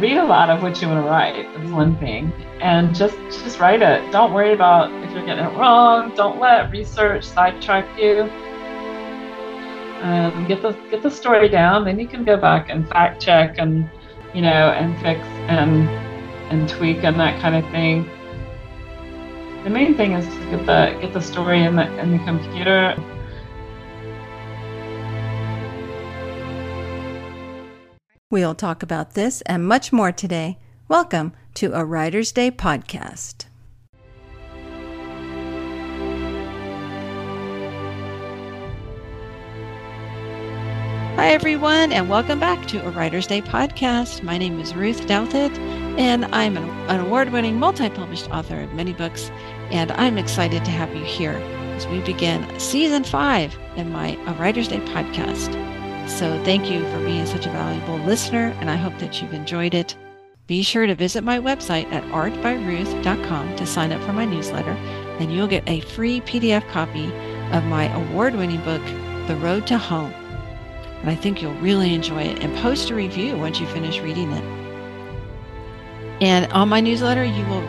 read a lot of what you want to write. Is one thing, and just just write it. Don't worry about if you're getting it wrong. Don't let research sidetrack you. Um, get the get the story down. Then you can go back and fact check and you know and fix and and tweak and that kind of thing. The main thing is to get the get the story in the in the computer. We'll talk about this and much more today. Welcome to a Writer's Day podcast. Hi, everyone, and welcome back to a Writer's Day podcast. My name is Ruth Douthit, and I'm an, award winning multi published author of many books, and I'm excited to have you here as we begin season five in my A Writer's Day podcast. So, thank you for being such a valuable listener, and I hope that you've enjoyed it. Be sure to visit my website at artbyruth.com to sign up for my newsletter, and you'll get a free PDF copy of my award winning book, The Road to Home and I think you'll really enjoy it. And post a review once you finish reading it. And on my newsletter, you will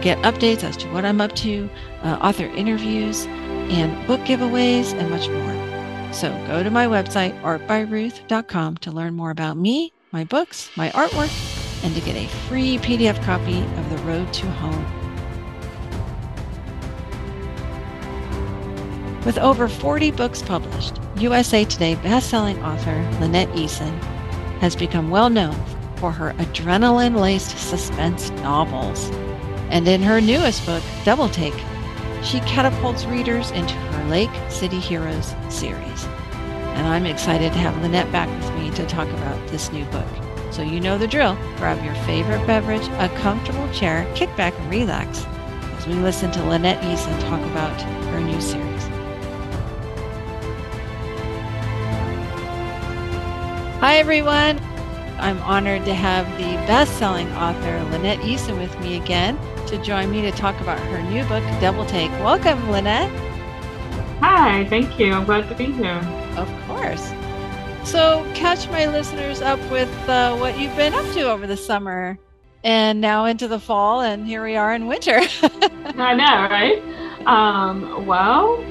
get updates as to what I'm up to, uh, author interviews, and book giveaways, and much more. So go to my website, artbyruth.com, to learn more about me, my books, my artwork, and to get a free PDF copy of The Road to Home. With over 40 books published, USA Today bestselling author Lynette Eason has become well known for her adrenaline laced suspense novels. And in her newest book, Double Take, she catapults readers into Lake City Heroes series. And I'm excited to have Lynette back with me to talk about this new book. So you know the drill. Grab your favorite beverage, a comfortable chair, kick back and relax as we listen to Lynette Eason talk about her new series. Hi, everyone. I'm honored to have the best selling author Lynette Eason with me again to join me to talk about her new book, Double Take. Welcome, Lynette. Hi, thank you. I'm glad to be here. Of course. So, catch my listeners up with uh, what you've been up to over the summer and now into the fall, and here we are in winter. I know, right? Um, well,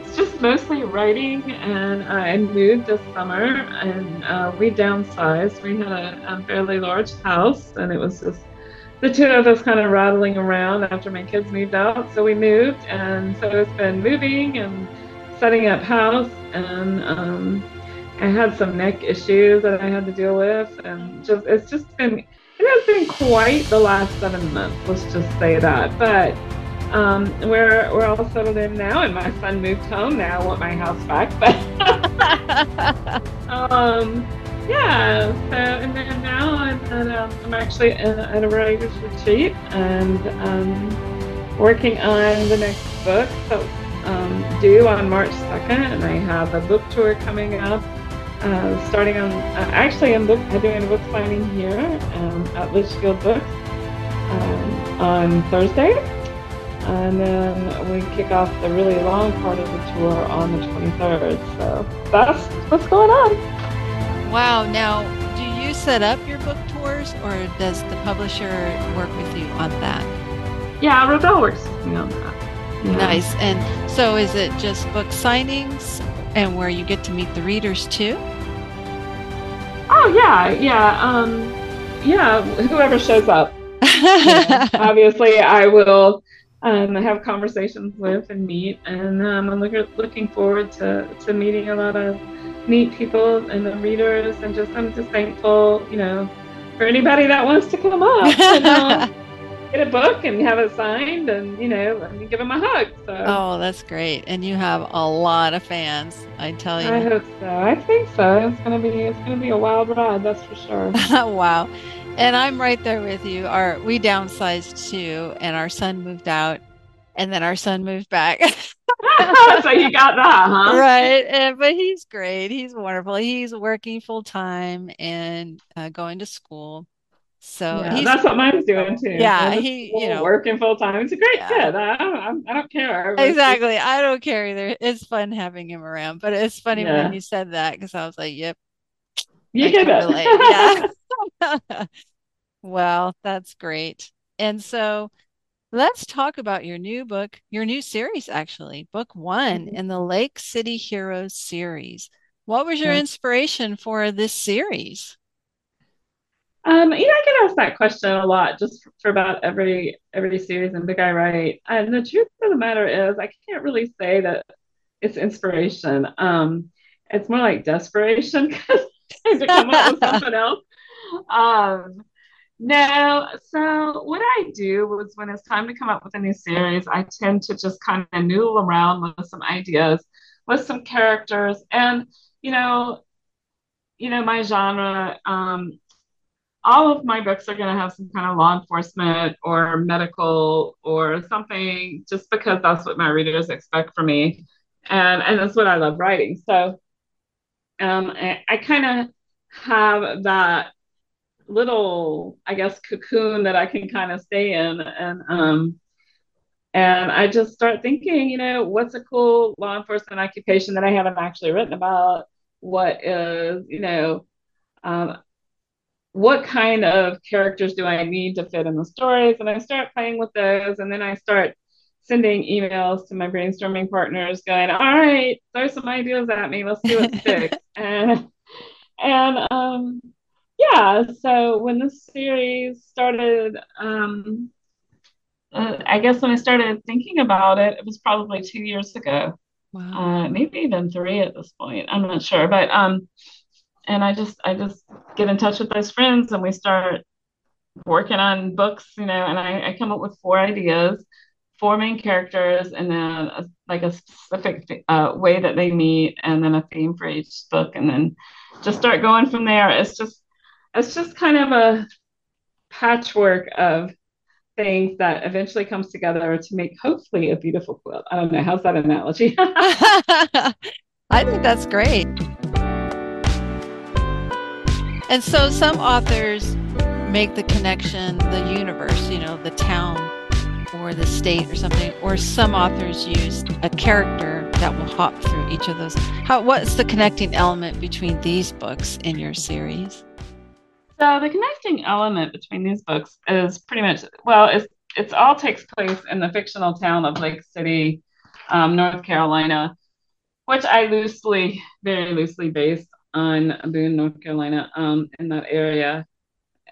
it's just mostly writing, and I moved this summer, and uh, we downsized. We had a, a, fairly large house, and it was just the two of us kind of rattling around after my kids moved out. So we moved, and so it's been moving and setting up house, and um, I had some neck issues that I had to deal with, and just it's just been it has been quite the last seven months. Let's just say that, but um, we're we're all settled in now, and my son moved home. Now I want my house back, but um, yeah. So and then now I'm um, I'm actually at a writer's retreat and um, working on the next book. So um, due on March 2nd, and I have a book tour coming up. Uh, starting on uh, actually I'm book doing a book signing here um, at Litchfield Books um, on Thursday and then we kick off the really long part of the tour on the 23rd. So that's what's going on. Wow. Now, do you set up your book tours or does the publisher work with you on that? Yeah, Revell works on that. Yeah. Nice. And so is it just book signings and where you get to meet the readers too? Oh, yeah. Yeah. Um, yeah, whoever shows up. obviously, I will um, have conversations with and meet. And um, I'm look, looking forward to, to meeting a lot of neat people and the readers. And just I'm just thankful, you know, for anybody that wants to come up and uh, get a book and have it signed and, you know, give them a hug. So. Oh, that's great. And you have a lot of fans, I tell you. I hope so. I think so. It's gonna be it's gonna be a wild ride, that's for sure. wow. And I'm right there with you. Our we downsized too, and our son moved out, and then our son moved back. so you got that, huh? Right. And, but he's great. He's wonderful. He's working full time and uh, going to school. So yeah, that's what mine's doing too. Yeah, he you know working full time. It's a great yeah. kid. I don't, I don't care. Exactly. I don't care either. It's fun having him around. But it's funny yeah. when you said that because I was like, "Yep, you get it." yeah. well, that's great. And so let's talk about your new book, your new series, actually, book one mm-hmm. in the Lake City Heroes series. What was your inspiration for this series? Um, you know, I get asked that question a lot, just for about every every series and book I write. And the truth of the matter is, I can't really say that it's inspiration. Um, it's more like desperation because to come up with something else. Um, no, so what I do was when it's time to come up with a new series, I tend to just kind of noodle around with some ideas, with some characters, and you know, you know, my genre. Um, all of my books are going to have some kind of law enforcement or medical or something, just because that's what my readers expect from me, and and that's what I love writing. So, um, I, I kind of have that little, I guess, cocoon that I can kind of stay in. And um, and I just start thinking, you know, what's a cool law enforcement occupation that I haven't actually written about? What is, you know, um, what kind of characters do I need to fit in the stories? And I start playing with those, and then I start sending emails to my brainstorming partners, going, "All right, throw some ideas at me. Let's see what sticks." and and um, yeah, so when the series started, um, uh, I guess when I started thinking about it, it was probably two years ago. Wow. Uh, maybe even three at this point. I'm not sure, but um, and I just I just get in touch with those friends and we start working on books, you know, and I, I come up with four ideas, four main characters, and then a, like a specific uh, way that they meet, and then a theme for each book, and then just start going from there. It's just it's just kind of a patchwork of things that eventually comes together to make hopefully a beautiful quilt. I don't know. How's that analogy? I think that's great. And so some authors make the connection, the universe, you know, the town or the state or something, or some authors use a character that will hop through each of those. How what's the connecting element between these books in your series? So the connecting element between these books is pretty much well, it's it's all takes place in the fictional town of Lake City, um, North Carolina, which I loosely, very loosely based on Boone, North Carolina, um, in that area.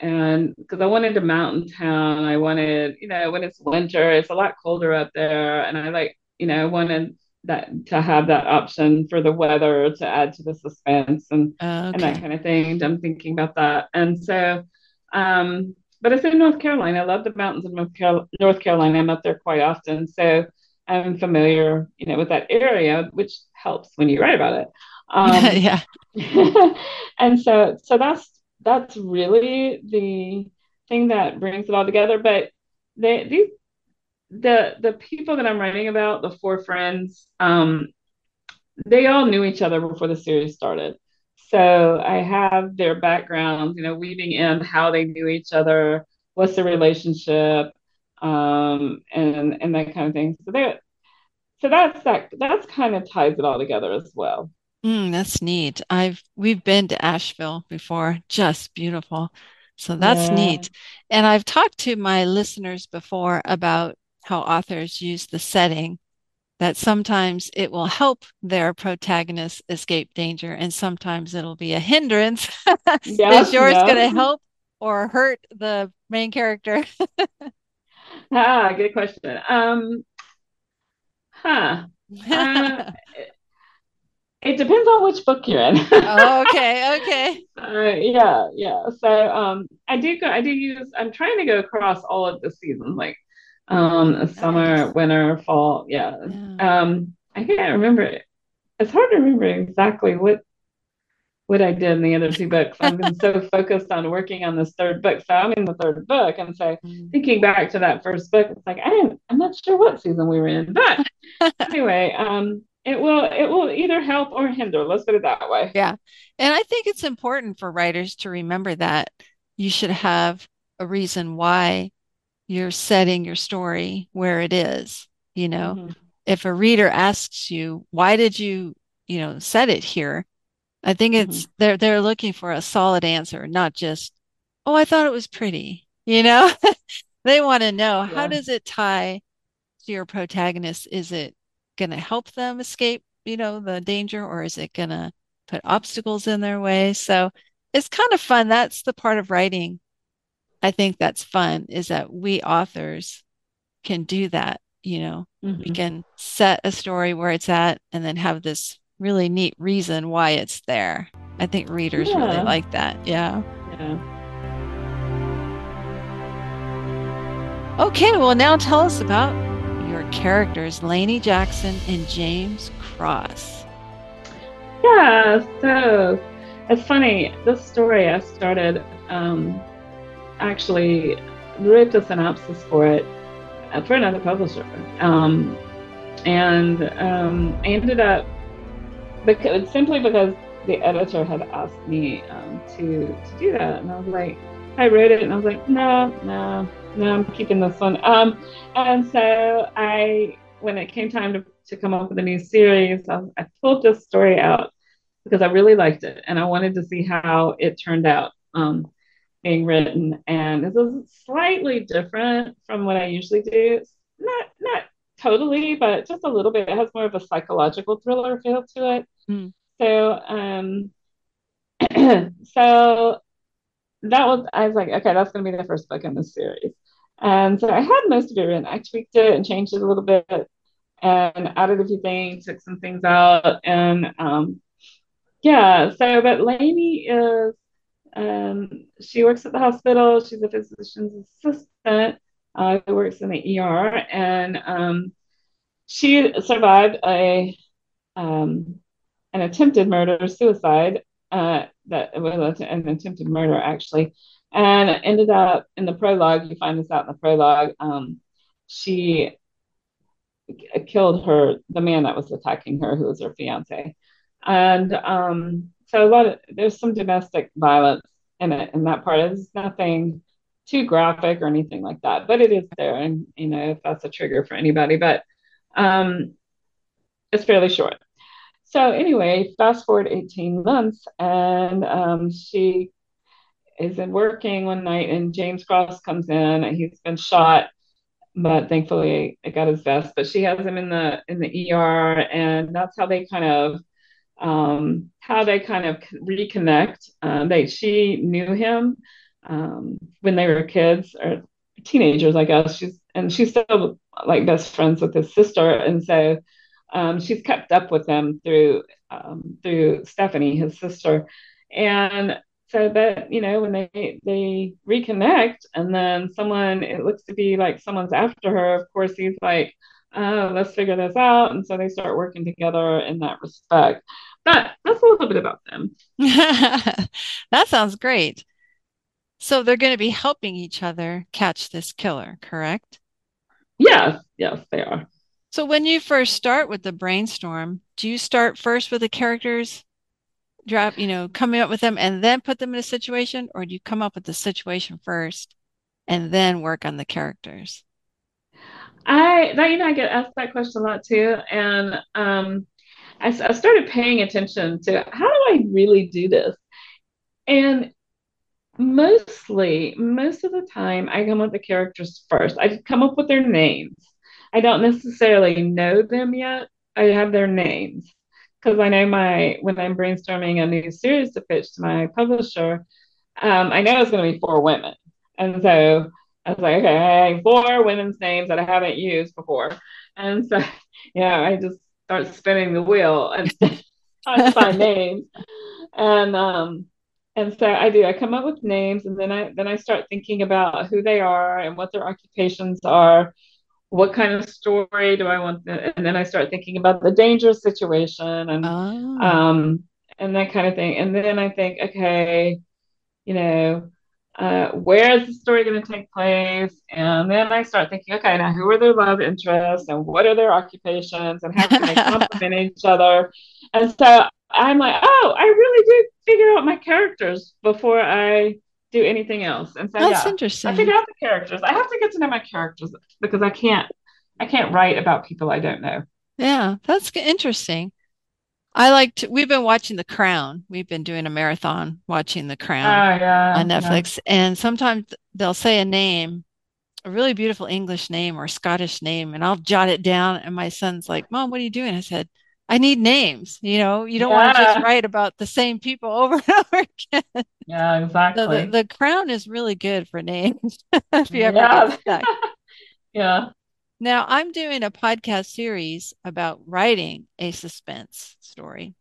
And because I wanted a mountain town, I wanted, you know, when it's winter, it's a lot colder up there, and I like, you know, I wanted that to have that option for the weather to add to the suspense and okay. and that kind of thing. I'm thinking about that, and so, um, but it's in North Carolina. I love the mountains of North, Carol- North Carolina. I'm up there quite often, so I'm familiar, you know, with that area, which helps when you write about it. Um, yeah. and so, so that's that's really the thing that brings it all together. But they these the the people that I'm writing about, the four friends, um, they all knew each other before the series started. So I have their backgrounds, you know, weaving in how they knew each other, what's the relationship, um, and and that kind of thing. So they, so that's that. That's kind of ties it all together as well. Mm, that's neat. I've we've been to Asheville before, just beautiful. So that's yeah. neat. And I've talked to my listeners before about how authors use the setting that sometimes it will help their protagonist escape danger and sometimes it'll be a hindrance. Is yours going to help or hurt the main character? ah, good question. Um, huh. Uh, it depends on which book you're in. oh, okay, okay. Uh, yeah, yeah. So um, I do go. I do use. I'm trying to go across all of the seasons, like um summer nice. winter fall yeah. yeah. um i can't remember it's hard to remember exactly what what i did in the other two books i've been so focused on working on this third book so i'm in the third book and so mm. thinking back to that first book it's like i didn't i'm not sure what season we were in but anyway um it will it will either help or hinder let's put it that way yeah and i think it's important for writers to remember that you should have a reason why you're setting your story where it is you know mm-hmm. if a reader asks you why did you you know set it here i think it's mm-hmm. they're they're looking for a solid answer not just oh, I thought it was pretty. You know, they want to know Yeah. how does it tie to your protagonist? Is it going to help them escape, you know, the danger, or is it going to put obstacles in their way? So it's kind of fun. That's the part of writing. I think that's fun is that we authors can do that. You know, we Mhm. can set a story where it's at and then have this really neat reason why it's there. I think readers really like that. Yeah. Yeah. Okay, well, now tell us about your characters, Lainey Jackson and James Cross. Yeah, so it's funny. This story I started um, actually wrote the synopsis for it uh, for another publisher, um, and um, I ended up because simply because the editor had asked me um, to to do that, and I was like, I wrote it, and I was like, no, no, no, I'm keeping this one. Um, and so I, when it came time to, to come up with a new series, I, I pulled this story out because I really liked it and I wanted to see how it turned out. Um, being written. And this is slightly different from what I usually do. It's not not totally, but just a little bit. It has more of a psychological thriller feel to it. Mm. So um, so that was I was like, okay, that's going to be the first book in this series. And so I had most of it written. I tweaked it and changed it a little bit and added a few things, took some things out, and um, yeah. So, but Lainey is um, she works at the hospital. She's a physician's assistant. Uh, who works in the ER, and um, she survived a um, an attempted murder suicide. Uh, that was an attempted murder actually, and ended up in the prologue. You find this out in the prologue. Um, she killed her, the man that was attacking her, who was her fiance, and um, so a lot of there's some domestic violence in it, in that part. It's nothing too graphic or anything like that, but it is there, and you know if that's a trigger for anybody, but um, it's fairly short. So anyway, fast forward 18 months, and um, she is in working one night, and James Cross comes in, and he's been shot, but thankfully it got his vest. But she has him in the in the ER, and that's how they kind of um, how they kind of reconnect. Um, they she knew him um, when they were kids or teenagers, I guess. She's and she's still like best friends with his sister, and so um, she's kept up with him through um, through Stephanie, his sister, and so that you know when they they reconnect, and then someone it looks to be like someone's after her. Of course, he's like, oh, let's figure this out, and so they start working together in that respect. But that's a little bit about them. that sounds great. So they're going to be helping each other catch this killer, correct? Yes, yes, they are. So when you first start with the brainstorm, do you start first with the characters, drop, you know, coming up with them and then put them in a situation, or do you come up with the situation first and then work on the characters? I that you know I get asked that question a lot too, and um, I, I started paying attention to how do I really do this, and mostly most of the time I come up with the characters first. I come up with their names. I don't necessarily know them yet. I have their names because I know my when I'm brainstorming a new series to pitch to my publisher, um, I know it's going to be four women, and so I was like, okay, four women's names that I haven't used before, and so yeah, I just start spinning the wheel and trying to find names, and um, and so I do. I come up with names, and then I then I start thinking about who they are and what their occupations are what kind of story do I want? To, and then I start thinking about the dangerous situation and Oh, um and that kind of thing. And then I think, okay, you know, uh, where is the story going to take place? And then I start thinking, okay, now who are their love interests and what are their occupations and how can they complement each other? And so I'm like, oh, I really do figure out my characters before I do anything else. And so that's yeah, interesting. I figure out the characters. I have to get to know my characters because I can't I can't write about people I don't know. Yeah, that's interesting. I like to, we've been watching The Crown. We've been doing a marathon watching The Oh Crown yeah, on yeah. Netflix. And sometimes they'll say a name, a really beautiful English name or Scottish name, and I'll jot it down. And my son's like, Mom, what are you doing? I said, I need names. You know, you don't want to just write about the same people over and over again. yeah, So the, exactly. the Crown is really good for names if you ever Yeah, yeah. Now, I'm doing a podcast series about writing a suspense story.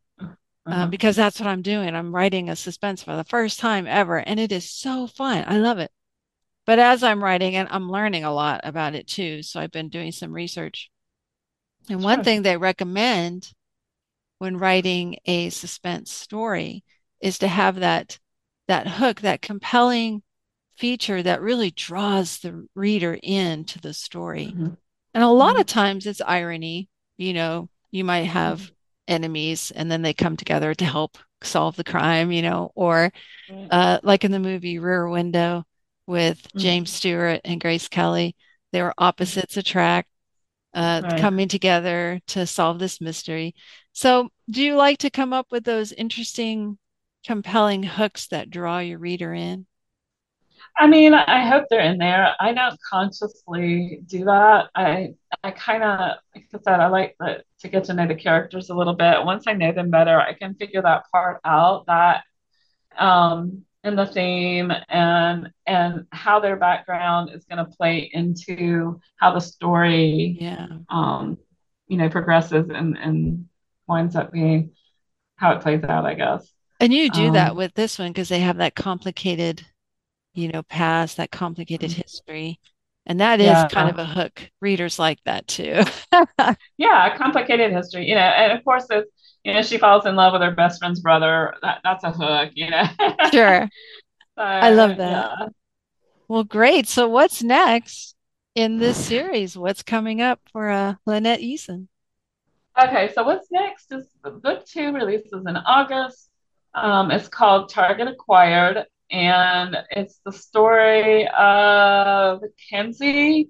uh, Uh-huh. because that's what I'm doing. I'm writing a suspense for the first time ever, and it is so fun. I love it. But as I'm writing it, I'm learning a lot about it too. So I've been doing some research. And one thing they recommend when writing a suspense story is to have that that hook, that compelling feature that really draws the reader into the story. hmm And a lot of hmm times it's irony. You know, you might have enemies and then they come together to help solve the crime, you know, or uh, like in the movie Rear Window with James Mhm. Stewart and Grace Kelly, they were opposites attract, uh, Right. coming together to solve this mystery. So, do you like to come up with those interesting, compelling hooks that draw your reader in? I mean, I hope they're in there. I don't consciously do that. I I kind of, like I said, I like the, to get to know the characters a little bit. Once I know them better, I can figure that part out, that um and the theme and and how their background is going to play into how the story Yeah. um you know progresses and and winds up being how it plays out, I guess. And you do that Um with this one because they have that complicated, you know, past, that complicated history. And that is kind of a hook. Readers like that too. yeah, a complicated history, you know, and of course it's you know she falls in love with her best friend's brother. That that's a hook, you know. Sure. so I love that. yeah. Well, great. So what's next in this series? What's coming up for uh, Lynette Eason? Okay, so what's next is the book two releases in August. Um, it's called Target Acquired, and it's the story of Kenzie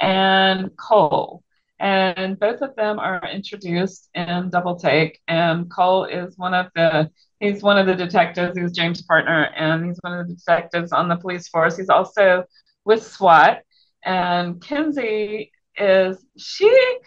and Cole. And both of them are introduced in Double Take. And Cole is one of the he's one of the detectives. He's James' partner, and he's one of the detectives on the police force. He's also with SWAT. And Kenzie is she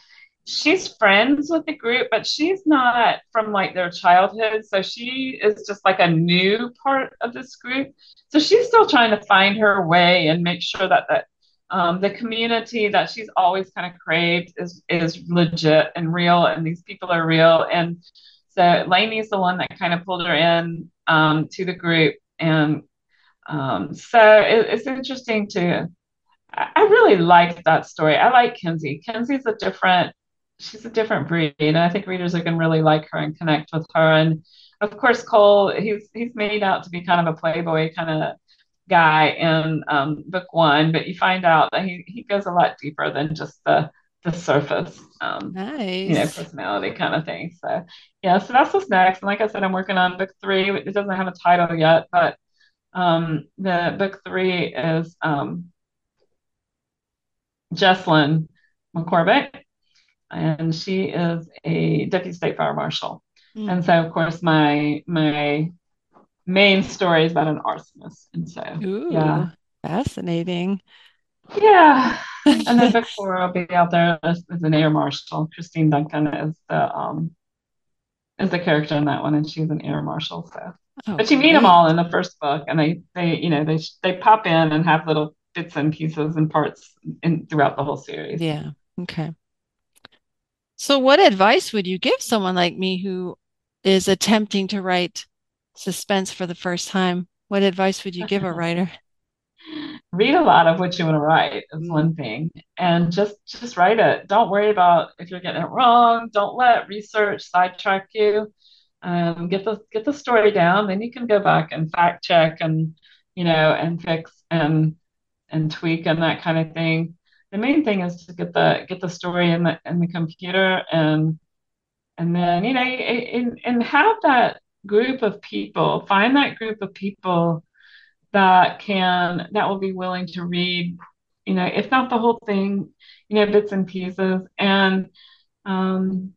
she's friends with the group, but she's not from like their childhood. So she is just like a new part of this group. So she's still trying to find her way and make sure that that um, the community that she's always kind of craved is is legit and real, and these people are real. And so Lainey's the one that kind of pulled her in um, to the group, and um, so it, it's interesting to I really liked that story. I like Kenzie. Kenzie's a different, she's a different breed, and I think readers are going to really like her and connect with her. And of course, Cole, he's he's made out to be kind of a playboy kind of guy in um, book one, but you find out that he he goes a lot deeper than just the the surface, um, you know, personality kind of thing. So yeah, so that's what's next. And like I said, I'm working on book three. It doesn't have a title yet, but um, the book three is um, Jesslyn McCormick, and she is a deputy state fire marshal. And Mm. so, of course, my my main story is about an arsonist. And so, Ooh, yeah, fascinating. yeah. And then book four will be out there as, as an air marshal. Christine Duncan is the um is the character in that one, and she's an air marshal. So, Oh, but you meet them all in the first book, and they they you know they they pop in and have little bits and pieces and parts in throughout the whole series. Yeah. Okay. So, what advice would you give someone like me who is attempting to write suspense for the first time? What advice would you give a writer? read a lot of what you want to write is one thing and just just write it. Don't worry about if you're getting it wrong. Don't let research sidetrack you. Um, get the get the story down then you can go back and fact check and you know and fix and and tweak and that kind of thing the main thing is to get the get the story in the in the computer and and then you know and, and have that group of people find that group of people that can that will be willing to read you know if not the whole thing you know bits and pieces and um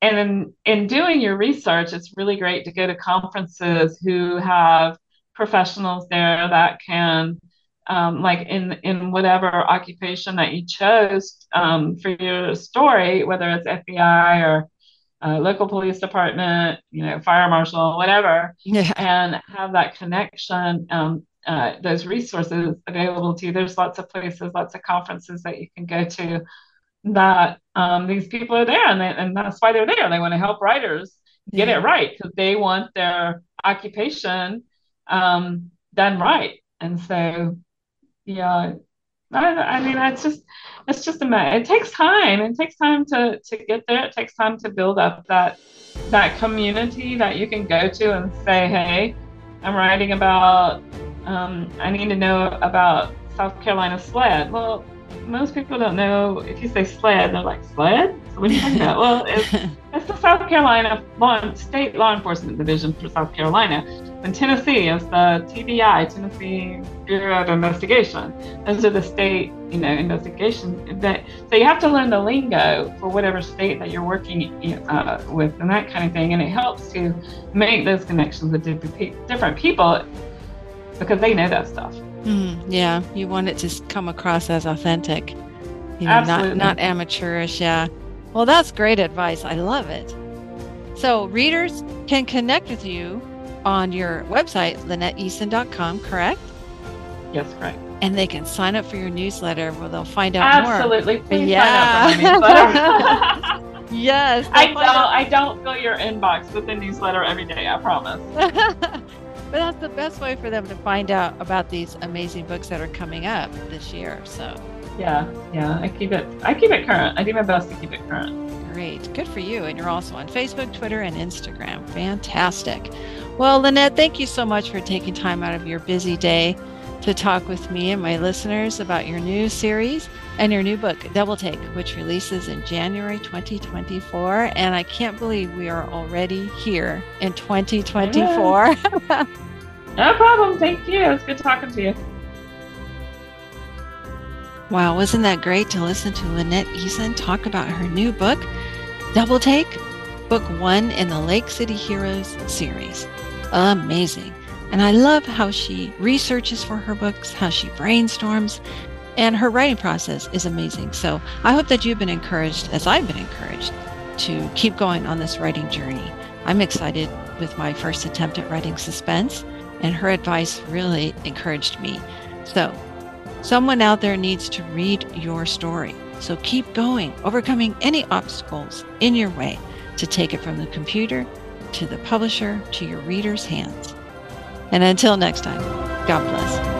and in, in doing your research, it's really great to go to conferences who have professionals there that can, um, like in in whatever occupation that you chose um, for your story, whether it's FBI or uh, local police department, you know, fire marshal, whatever, yeah. and have that connection, um, uh, those resources available to you. There's lots of places, lots of conferences that you can go to that um, these people are there and, they, and that's why they're there. They want to help writers get yeah. it right because they want their occupation um, done right. And so, yeah, I, I mean, it's just, it's just a matter. It takes time. It takes time to to get there. It takes time to build up that that community that you can go to and say, hey, I'm writing about. Um, I need to know about South Carolina sled. Well, most people don't know if you say sled, they're like sled. So what are you talking about? Well, it's, it's the South Carolina law, state law enforcement division for South Carolina. And Tennessee is the TBI, Tennessee Bureau of Investigation. Those are the state, you know, investigation. That, so you have to learn the lingo for whatever state that you're working uh, with and that kind of thing. And it helps to make those connections with different people because they know that stuff. Mm, yeah, you want it to come across as authentic, you know, Absolutely. not not amateurish. Yeah. Well, that's great advice. I love it. So readers can connect with you on your website, LynetteEason.com, correct? Yes, correct. And they can sign up for your newsletter where they'll find out Absolutely. more. Absolutely. yeah. sign up for my newsletter. yes. I don't, I don't fill your inbox with the newsletter every day, I promise. but that's the best way for them to find out about these amazing books that are coming up this year. So yeah, yeah, I keep it I keep it current. I do my best to keep it current. Great. Good for you. And you're also on Facebook, Twitter, and Instagram. Fantastic. Well, Lynette, thank you so much for taking time out of your busy day to talk with me and my listeners about your new series and your new book, Double Take, which releases in January 2024. And I can't believe we are already here in 2024. no problem. Thank you. It was good talking to you. Wow, wasn't that great to listen to Lynette Eason talk about her new book, Double Take, book one in the Lake City Heroes series. Amazing. And I love how she researches for her books, how she brainstorms, and her writing process is amazing. So I hope that you've been encouraged, as I've been encouraged, to keep going on this writing journey. I'm excited with my first attempt at writing suspense, and her advice really encouraged me. So, someone out there needs to read your story. So keep going, overcoming any obstacles in your way to take it from the computer to the publisher to your reader's hands. And until next time, God bless.